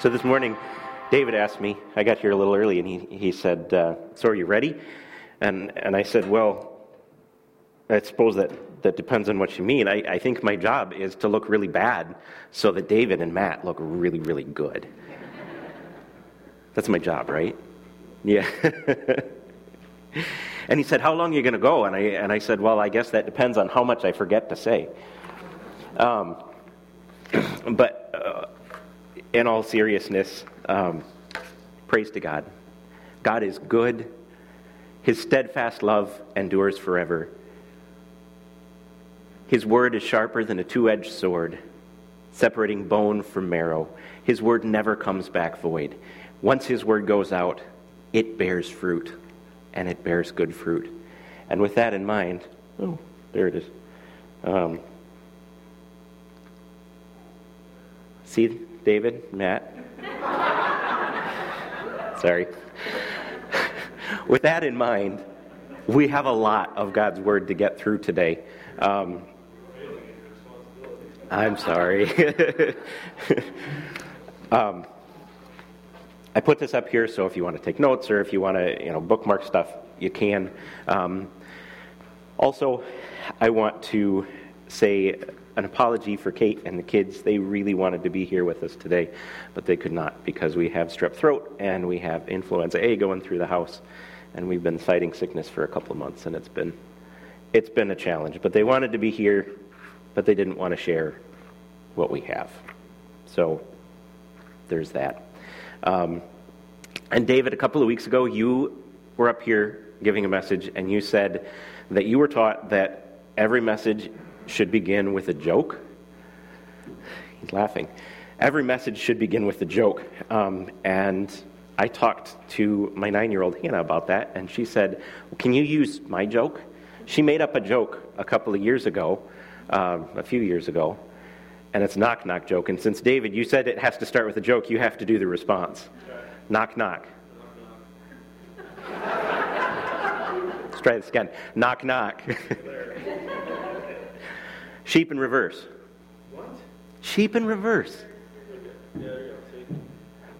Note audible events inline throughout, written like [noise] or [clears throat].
So this morning, David asked me, I got here a little early, and he, he said, uh, So are you ready? And, and I said, Well, I suppose that, that depends on what you mean. I, I think my job is to look really bad so that David and Matt look really, really good. That's my job, right? Yeah. [laughs] and he said, How long are you going to go? And I, and I said, Well, I guess that depends on how much I forget to say. Um, [clears throat] but in all seriousness, um, praise to God. God is good. His steadfast love endures forever. His word is sharper than a two edged sword, separating bone from marrow. His word never comes back void. Once His word goes out, it bears fruit, and it bears good fruit. And with that in mind, oh, there it is. Um, see, David, Matt? Sorry. With that in mind, we have a lot of God's Word to get through today. Um, I'm sorry. [laughs] um, I put this up here so if you want to take notes or if you want to, you know, bookmark stuff, you can. Um, also, I want to say an apology for Kate and the kids. They really wanted to be here with us today, but they could not because we have strep throat and we have influenza A going through the house, and we've been fighting sickness for a couple of months, and it's been it's been a challenge. But they wanted to be here, but they didn't want to share what we have. So there's that. Um, and David, a couple of weeks ago, you were up here giving a message, and you said that you were taught that every message should begin with a joke. He's laughing. Every message should begin with a joke. Um, and I talked to my nine year old Hannah about that, and she said, Can you use my joke? She made up a joke a couple of years ago, uh, a few years ago, and it's knock knock joke. And since David, you said it has to start with a joke, you have to do the response. Knock knock. Let's try this again. Knock knock. [laughs] Sheep in reverse. What? Sheep in reverse.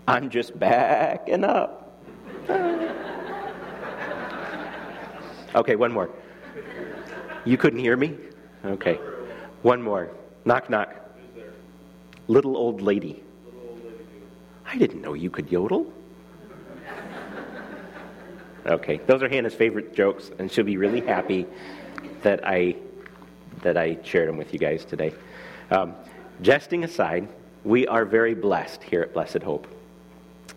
I'm just backing up. okay, one more. You couldn't hear me? Okay. One more. Knock, knock. Little old lady. I didn't know you could yodel. Okay, those are Hannah's favorite jokes, and she'll be really happy that I that I shared them with you guys today. Um, jesting aside, we are very blessed here at Blessed Hope.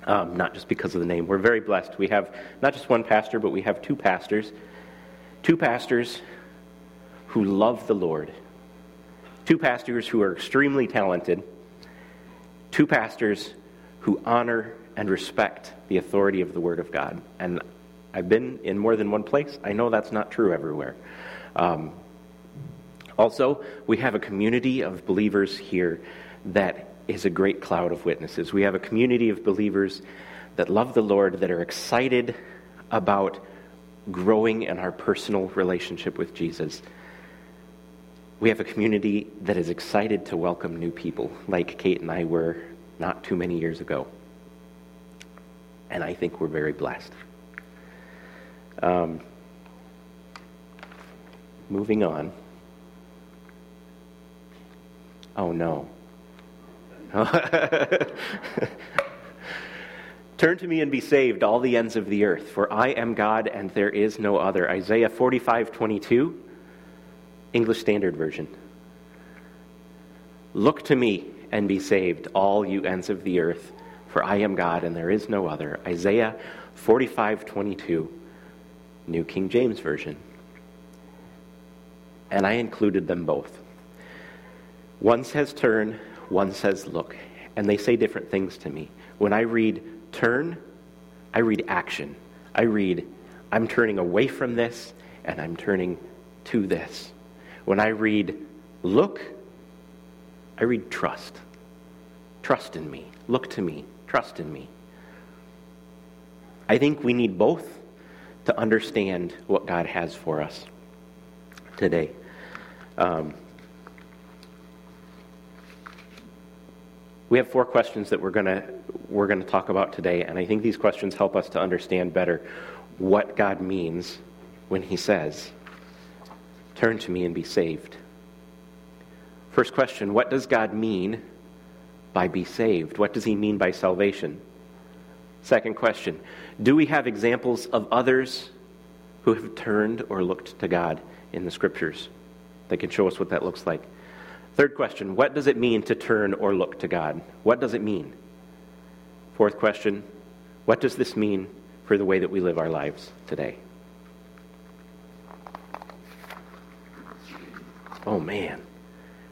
Um, not just because of the name. We're very blessed. We have not just one pastor, but we have two pastors. Two pastors who love the Lord. Two pastors who are extremely talented. Two pastors who honor and respect the authority of the Word of God. And I've been in more than one place. I know that's not true everywhere. Um, also, we have a community of believers here that is a great cloud of witnesses. We have a community of believers that love the Lord, that are excited about growing in our personal relationship with Jesus. We have a community that is excited to welcome new people, like Kate and I were not too many years ago. And I think we're very blessed. Um, moving on. Oh no. [laughs] Turn to me and be saved, all the ends of the earth, for I am God and there is no other. Isaiah 45 22, English Standard Version. Look to me and be saved, all you ends of the earth, for I am God and there is no other. Isaiah 45 22, New King James Version. And I included them both. One says turn, one says look. And they say different things to me. When I read turn, I read action. I read, I'm turning away from this and I'm turning to this. When I read look, I read trust. Trust in me. Look to me. Trust in me. I think we need both to understand what God has for us today. Um, we have four questions that we're going to we're going to talk about today, and I think these questions help us to understand better what God means when He says, "Turn to me and be saved." First question: What does God mean by be saved? What does He mean by salvation? Second question: Do we have examples of others who have turned or looked to God in the Scriptures that can show us what that looks like? Third question What does it mean to turn or look to God? What does it mean? Fourth question What does this mean for the way that we live our lives today? Oh, man.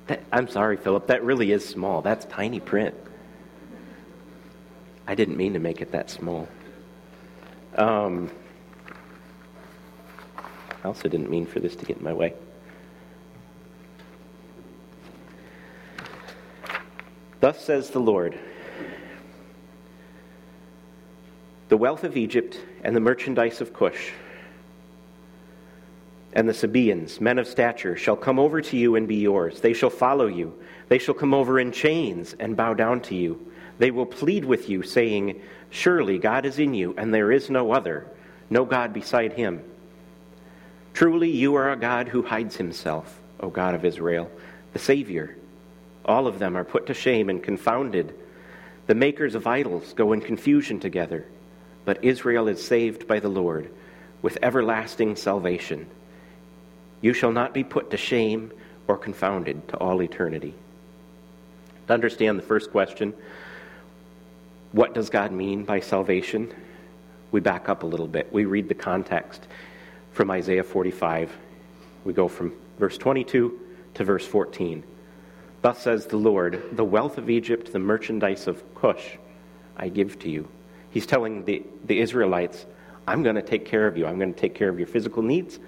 That, I'm sorry, Philip. That really is small. That's tiny print. I didn't mean to make it that small. Um, I also didn't mean for this to get in my way. Thus says the Lord The wealth of Egypt and the merchandise of Cush and the Sabaeans, men of stature, shall come over to you and be yours. They shall follow you. They shall come over in chains and bow down to you. They will plead with you, saying, Surely God is in you, and there is no other, no God beside him. Truly you are a God who hides himself, O God of Israel, the Savior. All of them are put to shame and confounded. The makers of idols go in confusion together, but Israel is saved by the Lord with everlasting salvation. You shall not be put to shame or confounded to all eternity. To understand the first question, what does God mean by salvation? We back up a little bit. We read the context from Isaiah 45. We go from verse 22 to verse 14. Thus says the Lord, the wealth of Egypt, the merchandise of Cush, I give to you. He's telling the, the Israelites, I'm going to take care of you. I'm going to take care of your physical needs.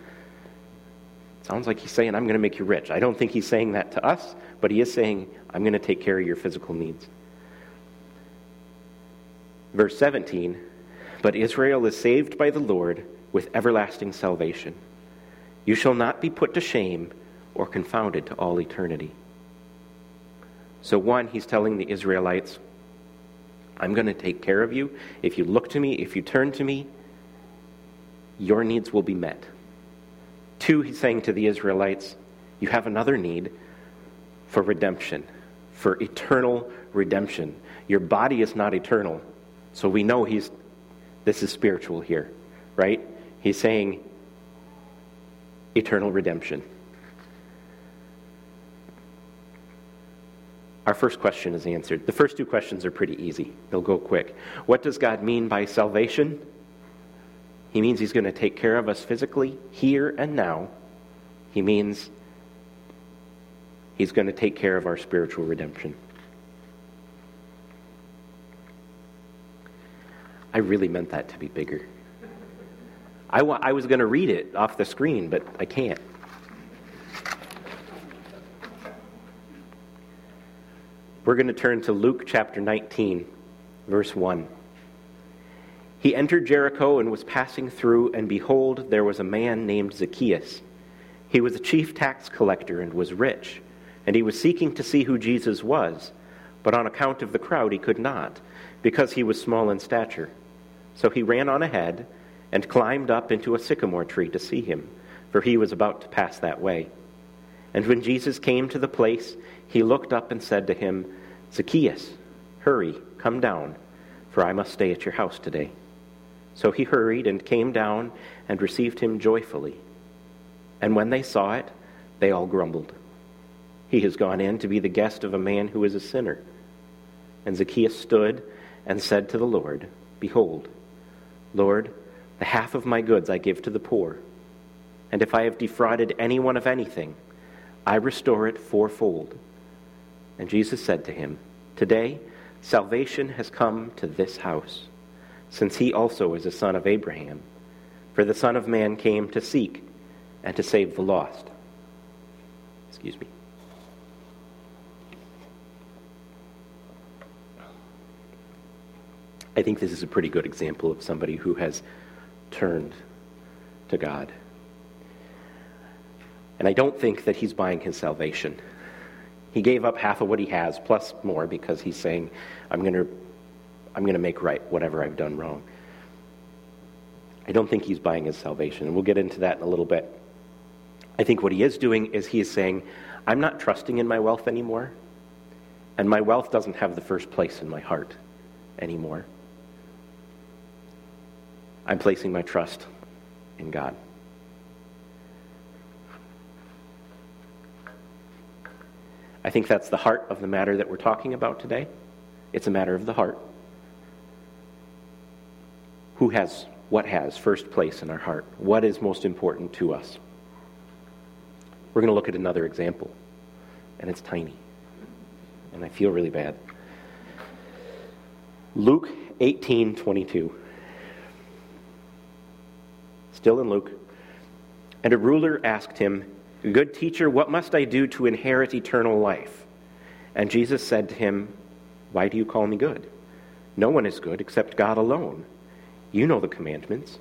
Sounds like he's saying, I'm going to make you rich. I don't think he's saying that to us, but he is saying, I'm going to take care of your physical needs. Verse 17 But Israel is saved by the Lord with everlasting salvation. You shall not be put to shame or confounded to all eternity. So, one, he's telling the Israelites, I'm going to take care of you. If you look to me, if you turn to me, your needs will be met. Two, he's saying to the Israelites, you have another need for redemption, for eternal redemption. Your body is not eternal. So we know he's this is spiritual here, right? He's saying eternal redemption. Our first question is answered. The first two questions are pretty easy, they'll go quick. What does God mean by salvation? He means He's going to take care of us physically, here and now. He means He's going to take care of our spiritual redemption. I really meant that to be bigger. I, wa- I was going to read it off the screen, but I can't. We're going to turn to Luke chapter 19, verse 1. He entered Jericho and was passing through, and behold, there was a man named Zacchaeus. He was a chief tax collector and was rich, and he was seeking to see who Jesus was, but on account of the crowd he could not, because he was small in stature. So he ran on ahead and climbed up into a sycamore tree to see him, for he was about to pass that way. And when Jesus came to the place, he looked up and said to him, Zacchaeus, hurry, come down, for I must stay at your house today. So he hurried and came down and received him joyfully. And when they saw it, they all grumbled. He has gone in to be the guest of a man who is a sinner. And Zacchaeus stood and said to the Lord, Behold, Lord, the half of my goods I give to the poor. And if I have defrauded anyone of anything, I restore it fourfold. And Jesus said to him, Today salvation has come to this house since he also is a son of Abraham. For the Son of Man came to seek and to save the lost. Excuse me. I think this is a pretty good example of somebody who has turned to God. And I don't think that he's buying his salvation. He gave up half of what he has, plus more, because he's saying, I'm going to I'm going to make right whatever I've done wrong. I don't think he's buying his salvation, and we'll get into that in a little bit. I think what he is doing is he is saying, I'm not trusting in my wealth anymore, and my wealth doesn't have the first place in my heart anymore. I'm placing my trust in God. I think that's the heart of the matter that we're talking about today. It's a matter of the heart. Who has what has first place in our heart? What is most important to us? We're going to look at another example, and it's tiny. And I feel really bad. Luke 18 22. Still in Luke. And a ruler asked him, Good teacher, what must I do to inherit eternal life? And Jesus said to him, Why do you call me good? No one is good except God alone. You know the commandments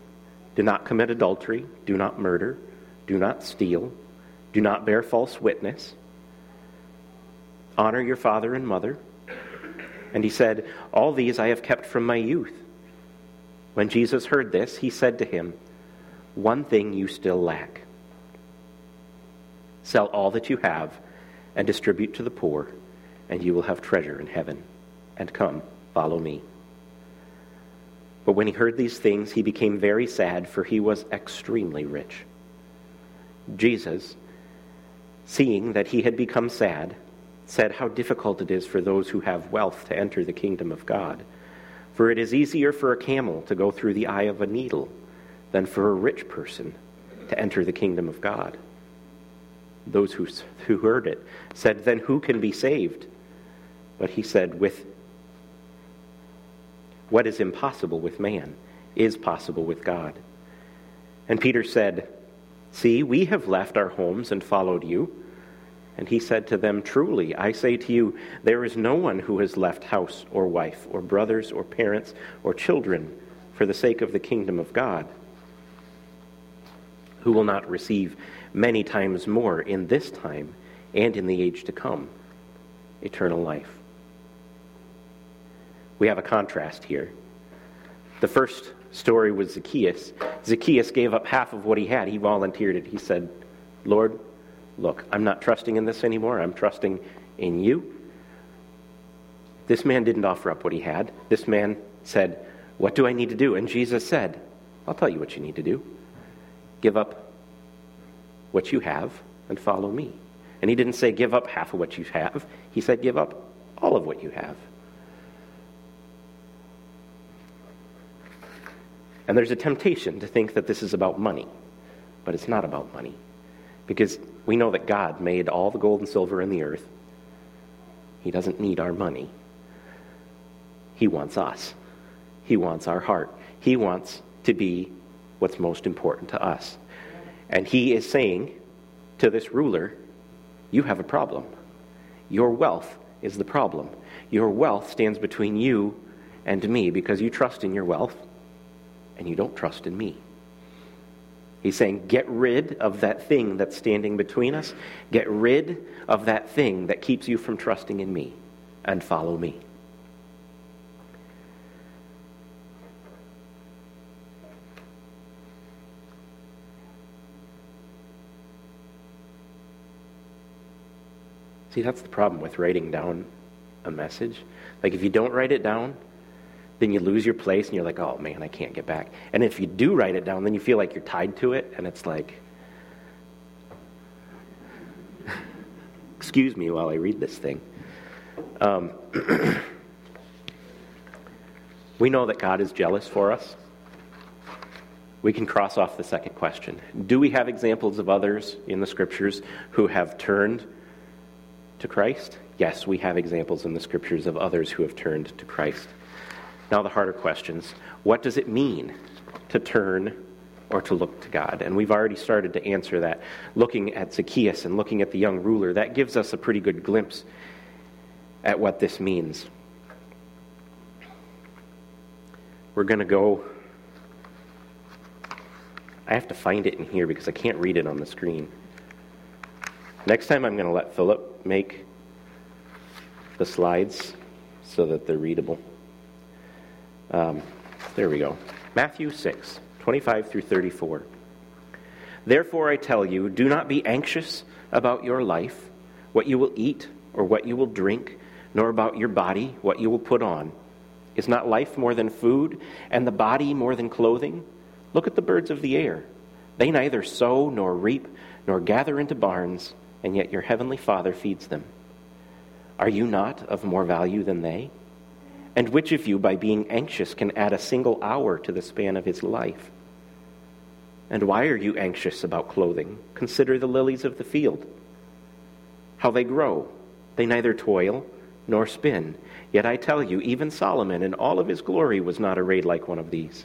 do not commit adultery, do not murder, do not steal, do not bear false witness, honor your father and mother. And he said, All these I have kept from my youth. When Jesus heard this, he said to him, One thing you still lack. Sell all that you have and distribute to the poor, and you will have treasure in heaven. And come, follow me. But when he heard these things, he became very sad, for he was extremely rich. Jesus, seeing that he had become sad, said, How difficult it is for those who have wealth to enter the kingdom of God. For it is easier for a camel to go through the eye of a needle than for a rich person to enter the kingdom of God. Those who, who heard it said, Then who can be saved? But he said, With what is impossible with man is possible with God. And Peter said, See, we have left our homes and followed you. And he said to them, Truly, I say to you, there is no one who has left house or wife or brothers or parents or children for the sake of the kingdom of God, who will not receive many times more in this time and in the age to come eternal life. We have a contrast here. The first story was Zacchaeus. Zacchaeus gave up half of what he had. He volunteered it. He said, Lord, look, I'm not trusting in this anymore. I'm trusting in you. This man didn't offer up what he had. This man said, What do I need to do? And Jesus said, I'll tell you what you need to do. Give up what you have and follow me. And he didn't say, Give up half of what you have. He said, Give up all of what you have. And there's a temptation to think that this is about money, but it's not about money. Because we know that God made all the gold and silver in the earth. He doesn't need our money. He wants us. He wants our heart. He wants to be what's most important to us. And he is saying to this ruler, You have a problem. Your wealth is the problem. Your wealth stands between you and me because you trust in your wealth and you don't trust in me. He's saying, get rid of that thing that's standing between us. Get rid of that thing that keeps you from trusting in me and follow me. See, that's the problem with writing down a message. Like, if you don't write it down, then you lose your place and you're like, oh man, I can't get back. And if you do write it down, then you feel like you're tied to it, and it's like, [laughs] excuse me while I read this thing. Um, [clears throat] we know that God is jealous for us. We can cross off the second question. Do we have examples of others in the scriptures who have turned to Christ? Yes, we have examples in the scriptures of others who have turned to Christ. Now, the harder questions. What does it mean to turn or to look to God? And we've already started to answer that. Looking at Zacchaeus and looking at the young ruler, that gives us a pretty good glimpse at what this means. We're going to go. I have to find it in here because I can't read it on the screen. Next time, I'm going to let Philip make the slides so that they're readable. Um, there we go. Matthew 6, 25 through 34. Therefore, I tell you, do not be anxious about your life, what you will eat or what you will drink, nor about your body, what you will put on. Is not life more than food, and the body more than clothing? Look at the birds of the air. They neither sow nor reap nor gather into barns, and yet your heavenly Father feeds them. Are you not of more value than they? And which of you, by being anxious, can add a single hour to the span of his life? And why are you anxious about clothing? Consider the lilies of the field, how they grow. They neither toil nor spin. Yet I tell you, even Solomon in all of his glory was not arrayed like one of these.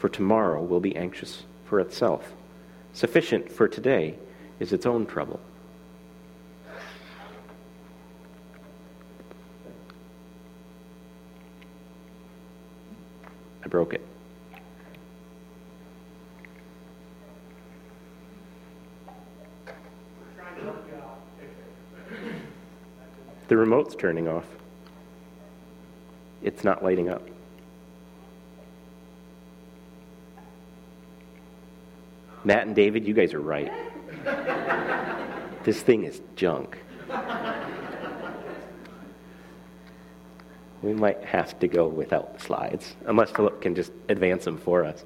for tomorrow will be anxious for itself. Sufficient for today is its own trouble. I broke it. The remote's turning off. It's not lighting up. Matt and David, you guys are right. this thing is junk. We might have to go without the slides, unless Philip can just advance them for us.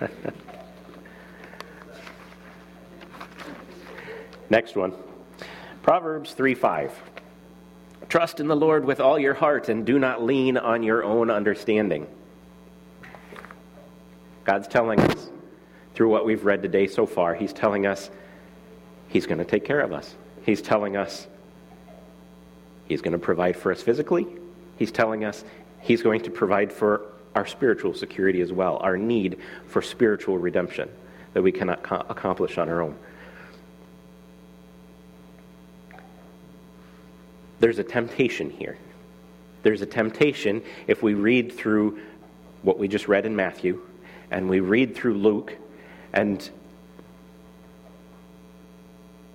[laughs] Next one Proverbs 3 5. Trust in the Lord with all your heart and do not lean on your own understanding. God's telling us through what we've read today so far, He's telling us He's going to take care of us. He's telling us He's going to provide for us physically. He's telling us He's going to provide for our spiritual security as well, our need for spiritual redemption that we cannot co- accomplish on our own. There's a temptation here. There's a temptation if we read through what we just read in Matthew and we read through Luke, and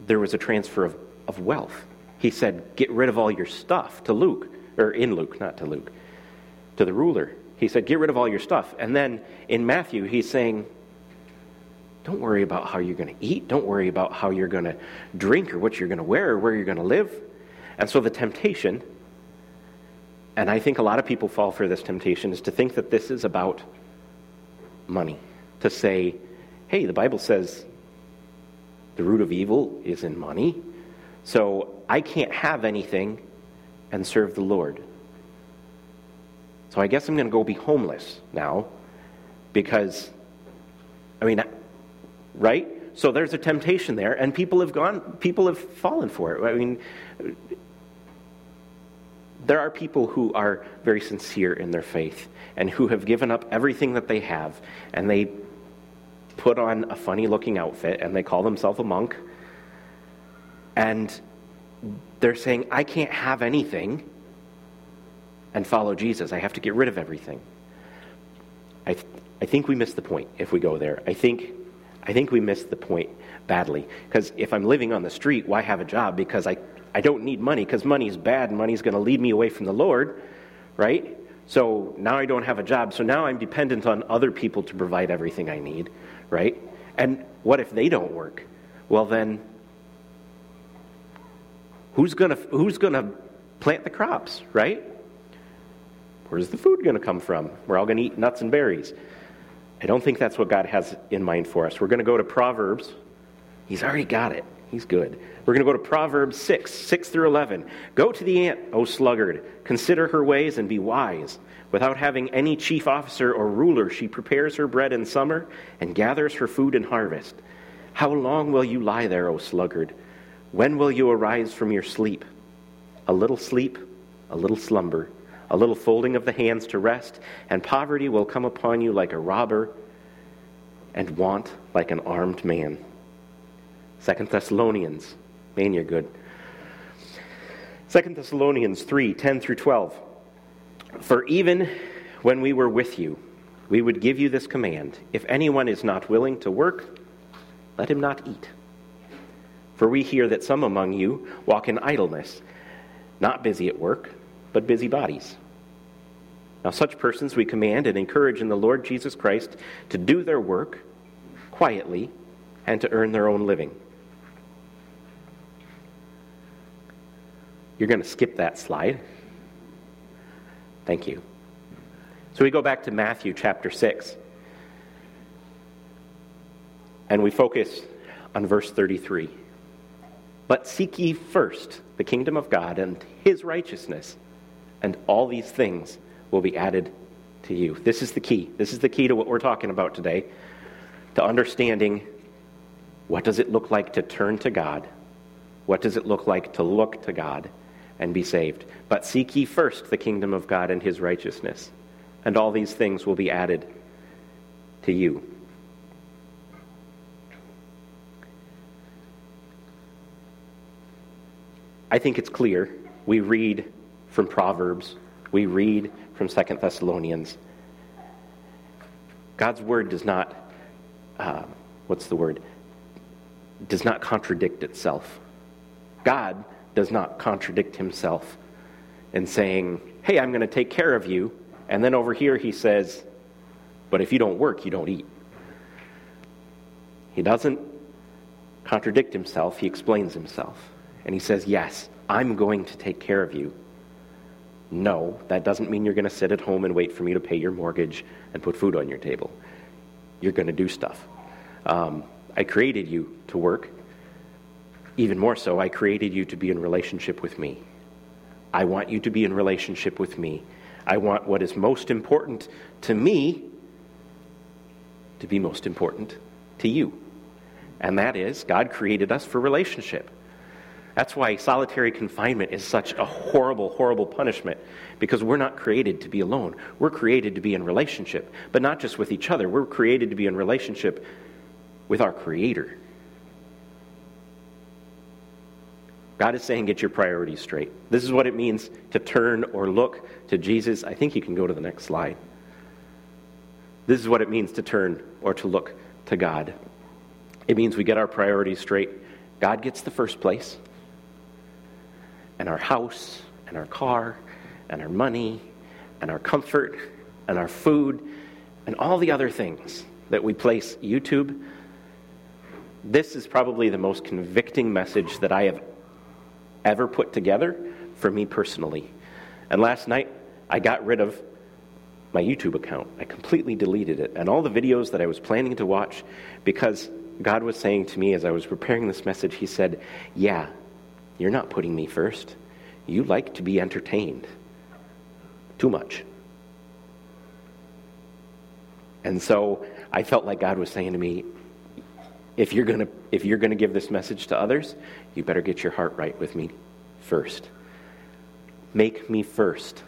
there was a transfer of, of wealth. He said, Get rid of all your stuff to Luke, or in Luke, not to Luke, to the ruler. He said, Get rid of all your stuff. And then in Matthew, he's saying, Don't worry about how you're going to eat. Don't worry about how you're going to drink or what you're going to wear or where you're going to live. And so the temptation, and I think a lot of people fall for this temptation, is to think that this is about money. To say, hey, the Bible says the root of evil is in money, so I can't have anything and serve the Lord. So I guess I'm going to go be homeless now because, I mean, right? So there's a temptation there, and people have gone, people have fallen for it. I mean, there are people who are very sincere in their faith and who have given up everything that they have and they put on a funny looking outfit and they call themselves a monk and they're saying, I can't have anything and follow Jesus. I have to get rid of everything. I, th- I think we miss the point if we go there. I think, I think we miss the point badly. Because if I'm living on the street, why have a job? Because I I don't need money because money is bad and money is going to lead me away from the Lord, right? So now I don't have a job. So now I'm dependent on other people to provide everything I need, right? And what if they don't work? Well, then who's going to who's going to plant the crops, right? Where's the food going to come from? We're all going to eat nuts and berries. I don't think that's what God has in mind for us. We're going to go to Proverbs. He's already got it. He's good. We're going to go to Proverbs 6, 6 through 11. Go to the ant, O sluggard. Consider her ways and be wise. Without having any chief officer or ruler, she prepares her bread in summer and gathers her food in harvest. How long will you lie there, O sluggard? When will you arise from your sleep? A little sleep, a little slumber, a little folding of the hands to rest, and poverty will come upon you like a robber, and want like an armed man. Second Thessalonians, man, you're good. Second Thessalonians 3 10 through 12. For even when we were with you, we would give you this command if anyone is not willing to work, let him not eat. For we hear that some among you walk in idleness, not busy at work, but busy bodies. Now, such persons we command and encourage in the Lord Jesus Christ to do their work quietly and to earn their own living. You're going to skip that slide. Thank you. So we go back to Matthew chapter 6. And we focus on verse 33. But seek ye first the kingdom of God and his righteousness, and all these things will be added to you. This is the key. This is the key to what we're talking about today, to understanding what does it look like to turn to God? What does it look like to look to God and be saved? But seek ye first the kingdom of God and his righteousness, and all these things will be added to you. I think it's clear. We read from Proverbs, we read from Second Thessalonians. God's word does not, uh, what's the word? Does not contradict itself. God does not contradict himself in saying, hey, I'm going to take care of you. And then over here he says, but if you don't work, you don't eat. He doesn't contradict himself, he explains himself. And he says, Yes, I'm going to take care of you. No, that doesn't mean you're going to sit at home and wait for me to pay your mortgage and put food on your table. You're going to do stuff. Um, I created you to work. Even more so, I created you to be in relationship with me. I want you to be in relationship with me. I want what is most important to me to be most important to you. And that is, God created us for relationship. That's why solitary confinement is such a horrible, horrible punishment, because we're not created to be alone. We're created to be in relationship, but not just with each other. We're created to be in relationship with our Creator. God is saying, get your priorities straight. This is what it means to turn or look to Jesus. I think you can go to the next slide. This is what it means to turn or to look to God. It means we get our priorities straight. God gets the first place, and our house, and our car, and our money, and our comfort, and our food, and all the other things that we place YouTube. This is probably the most convicting message that I have ever put together for me personally. And last night, I got rid of my YouTube account. I completely deleted it and all the videos that I was planning to watch because God was saying to me as I was preparing this message, He said, Yeah, you're not putting me first. You like to be entertained too much. And so I felt like God was saying to me, if you're going to if you're going to give this message to others, you better get your heart right with me first. Make me first.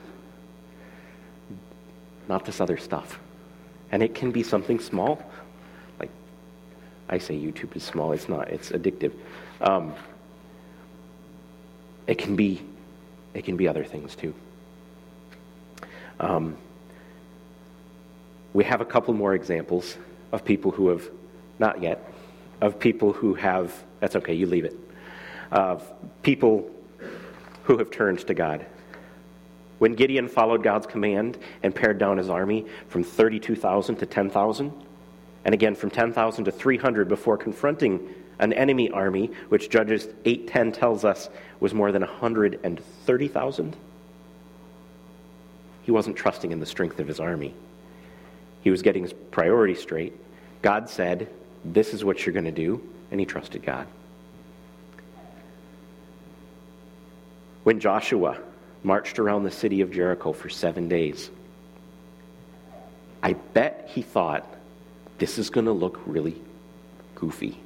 Not this other stuff. And it can be something small. Like I say YouTube is small, it's not, it's addictive. Um, it can be it can be other things too. Um, we have a couple more examples of people who have not yet of people who have, that's okay, you leave it, of people who have turned to God. When Gideon followed God's command and pared down his army from 32,000 to 10,000, and again from 10,000 to 300 before confronting an enemy army, which Judges 8:10 tells us was more than 130,000, he wasn't trusting in the strength of his army. He was getting his priorities straight. God said, this is what you're going to do. And he trusted God. When Joshua marched around the city of Jericho for seven days, I bet he thought, this is going to look really goofy.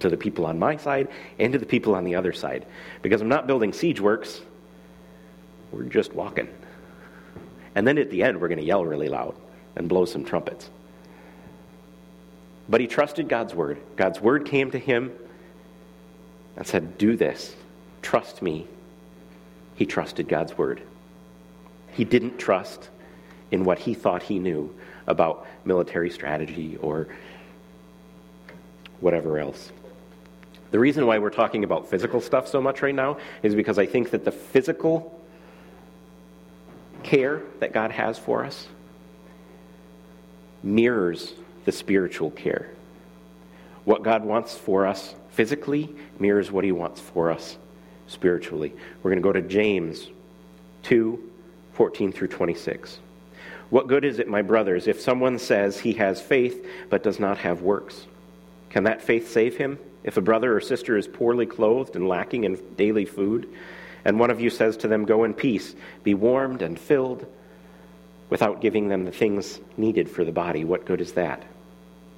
to the people on my side and to the people on the other side. Because I'm not building siege works, we're just walking. And then at the end, we're going to yell really loud and blow some trumpets. But he trusted God's word. God's word came to him and said, Do this. Trust me. He trusted God's word. He didn't trust in what he thought he knew about military strategy or whatever else. The reason why we're talking about physical stuff so much right now is because I think that the physical care that God has for us mirrors the spiritual care. What God wants for us physically mirrors what He wants for us spiritually. We're going to go to James 2 14 through 26. What good is it, my brothers, if someone says he has faith but does not have works? Can that faith save him? If a brother or sister is poorly clothed and lacking in daily food, and one of you says to them, Go in peace, be warmed and filled, without giving them the things needed for the body, what good is that?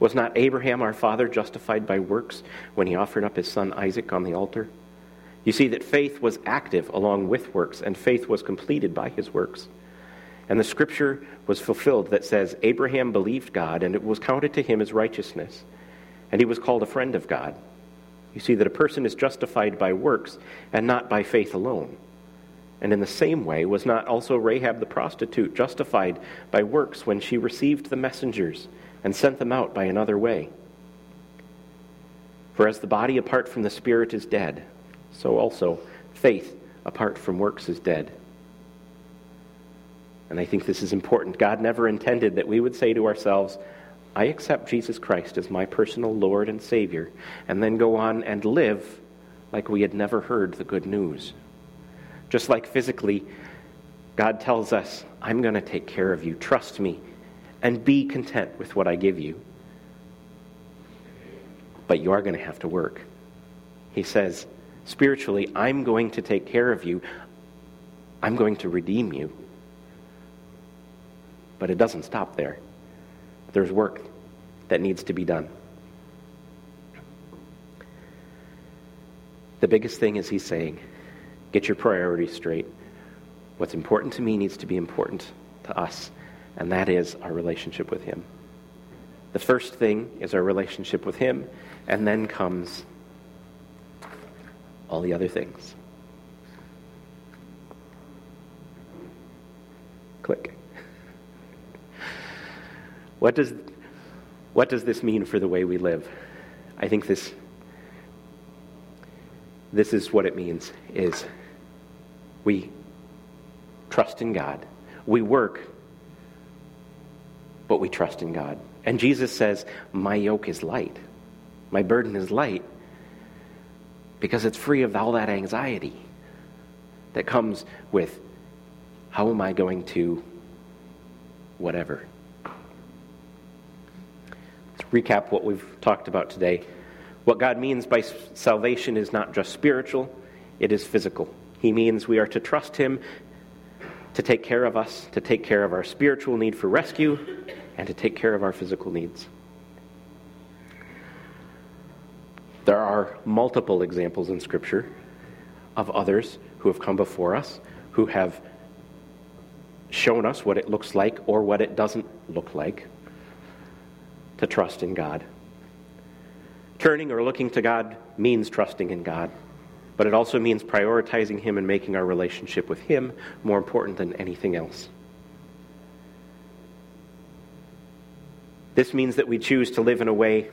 Was not Abraham our father justified by works when he offered up his son Isaac on the altar? You see that faith was active along with works, and faith was completed by his works. And the scripture was fulfilled that says, Abraham believed God, and it was counted to him as righteousness, and he was called a friend of God. You see that a person is justified by works and not by faith alone. And in the same way, was not also Rahab the prostitute justified by works when she received the messengers and sent them out by another way? For as the body apart from the spirit is dead, so also faith apart from works is dead. And I think this is important. God never intended that we would say to ourselves, I accept Jesus Christ as my personal Lord and Savior, and then go on and live like we had never heard the good news. Just like physically, God tells us, I'm going to take care of you. Trust me and be content with what I give you. But you are going to have to work. He says, spiritually, I'm going to take care of you. I'm going to redeem you. But it doesn't stop there. There's work that needs to be done. The biggest thing is he's saying, get your priorities straight. What's important to me needs to be important to us, and that is our relationship with him. The first thing is our relationship with him, and then comes all the other things. Click. What does, what does this mean for the way we live? I think this, this is what it means is we trust in God. We work, but we trust in God. And Jesus says, My yoke is light. My burden is light because it's free of all that anxiety that comes with how am I going to whatever Let's recap what we've talked about today. What God means by salvation is not just spiritual, it is physical. He means we are to trust Him to take care of us, to take care of our spiritual need for rescue, and to take care of our physical needs. There are multiple examples in Scripture of others who have come before us who have shown us what it looks like or what it doesn't look like to trust in God. Turning or looking to God means trusting in God, but it also means prioritizing Him and making our relationship with Him more important than anything else. This means that we choose to live in a way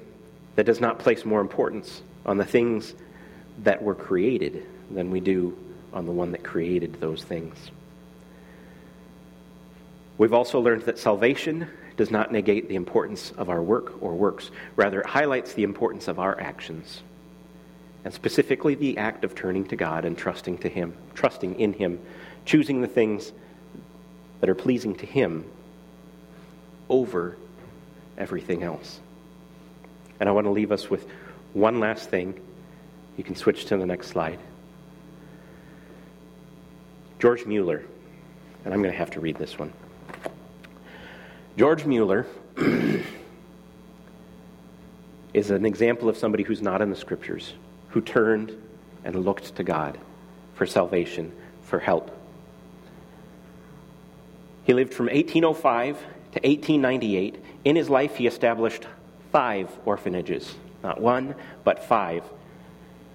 that does not place more importance on the things that were created than we do on the one that created those things. We've also learned that salvation does not negate the importance of our work or works. Rather, it highlights the importance of our actions. and specifically the act of turning to God and trusting to Him, trusting in Him, choosing the things that are pleasing to Him over everything else. And I want to leave us with one last thing. You can switch to the next slide. George Mueller, and I'm going to have to read this one. George Mueller [clears throat] is an example of somebody who's not in the scriptures, who turned and looked to God for salvation, for help. He lived from 1805 to 1898. In his life, he established five orphanages, not one, but five,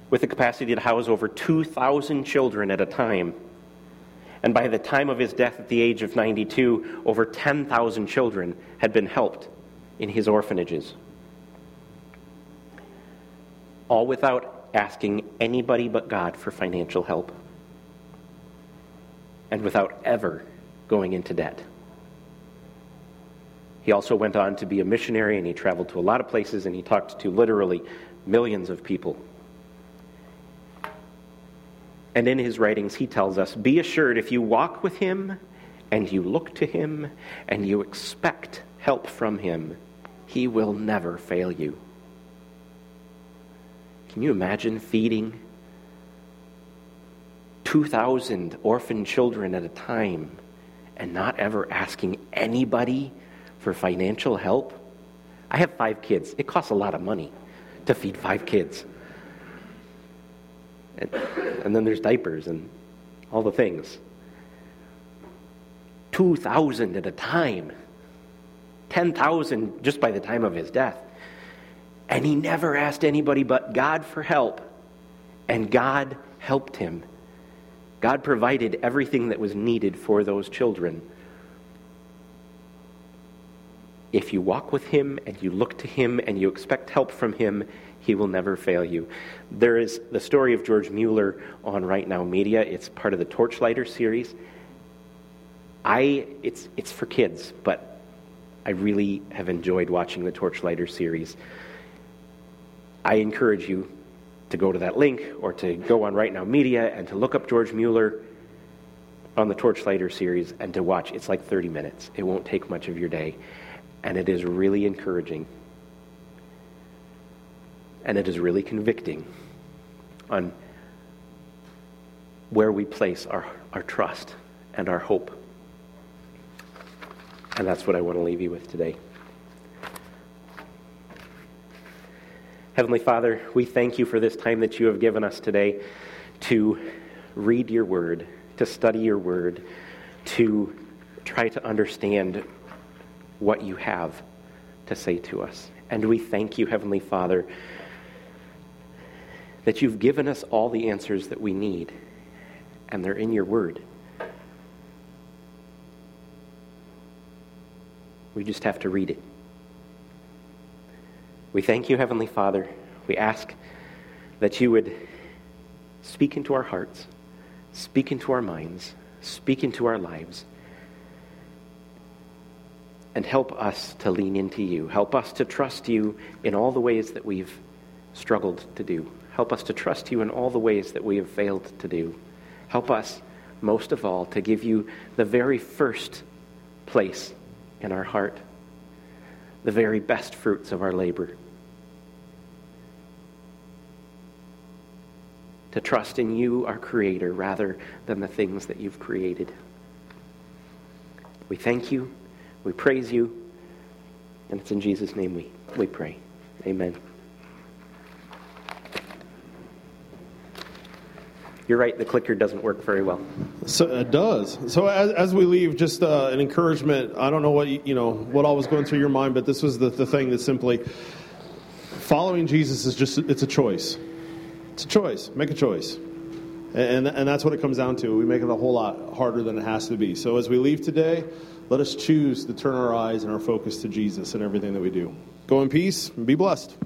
with the capacity to house over 2,000 children at a time. And by the time of his death at the age of 92, over 10,000 children had been helped in his orphanages. All without asking anybody but God for financial help. And without ever going into debt. He also went on to be a missionary and he traveled to a lot of places and he talked to literally millions of people. And in his writings, he tells us Be assured if you walk with him and you look to him and you expect help from him, he will never fail you. Can you imagine feeding 2,000 orphan children at a time and not ever asking anybody for financial help? I have five kids. It costs a lot of money to feed five kids. And, and then there's diapers and all the things. 2,000 at a time. 10,000 just by the time of his death. And he never asked anybody but God for help. And God helped him. God provided everything that was needed for those children. If you walk with him and you look to him and you expect help from him, he will never fail you. There is the story of George Mueller on Right Now Media. It's part of the Torchlighter series. I it's it's for kids, but I really have enjoyed watching the Torchlighter series. I encourage you to go to that link or to go on Right Now Media and to look up George Mueller on the Torchlighter series and to watch. It's like 30 minutes. It won't take much of your day. And it is really encouraging. And it is really convicting on where we place our, our trust and our hope. And that's what I want to leave you with today. Heavenly Father, we thank you for this time that you have given us today to read your word, to study your word, to try to understand what you have to say to us. And we thank you, Heavenly Father, that you've given us all the answers that we need, and they're in your word. We just have to read it. We thank you, Heavenly Father. We ask that you would speak into our hearts, speak into our minds, speak into our lives, and help us to lean into you. Help us to trust you in all the ways that we've struggled to do. Help us to trust you in all the ways that we have failed to do. Help us, most of all, to give you the very first place in our heart, the very best fruits of our labor. To trust in you, our Creator, rather than the things that you've created. We thank you, we praise you, and it's in Jesus' name we, we pray. Amen. You're right, the clicker doesn't work very well. So it does. So as, as we leave, just uh, an encouragement. I don't know what you, know what all was going through your mind, but this was the, the thing that simply following Jesus is just it's a choice. It's a choice. Make a choice. And, and that's what it comes down to. We make it a whole lot harder than it has to be. So as we leave today, let us choose to turn our eyes and our focus to Jesus in everything that we do. Go in peace and be blessed.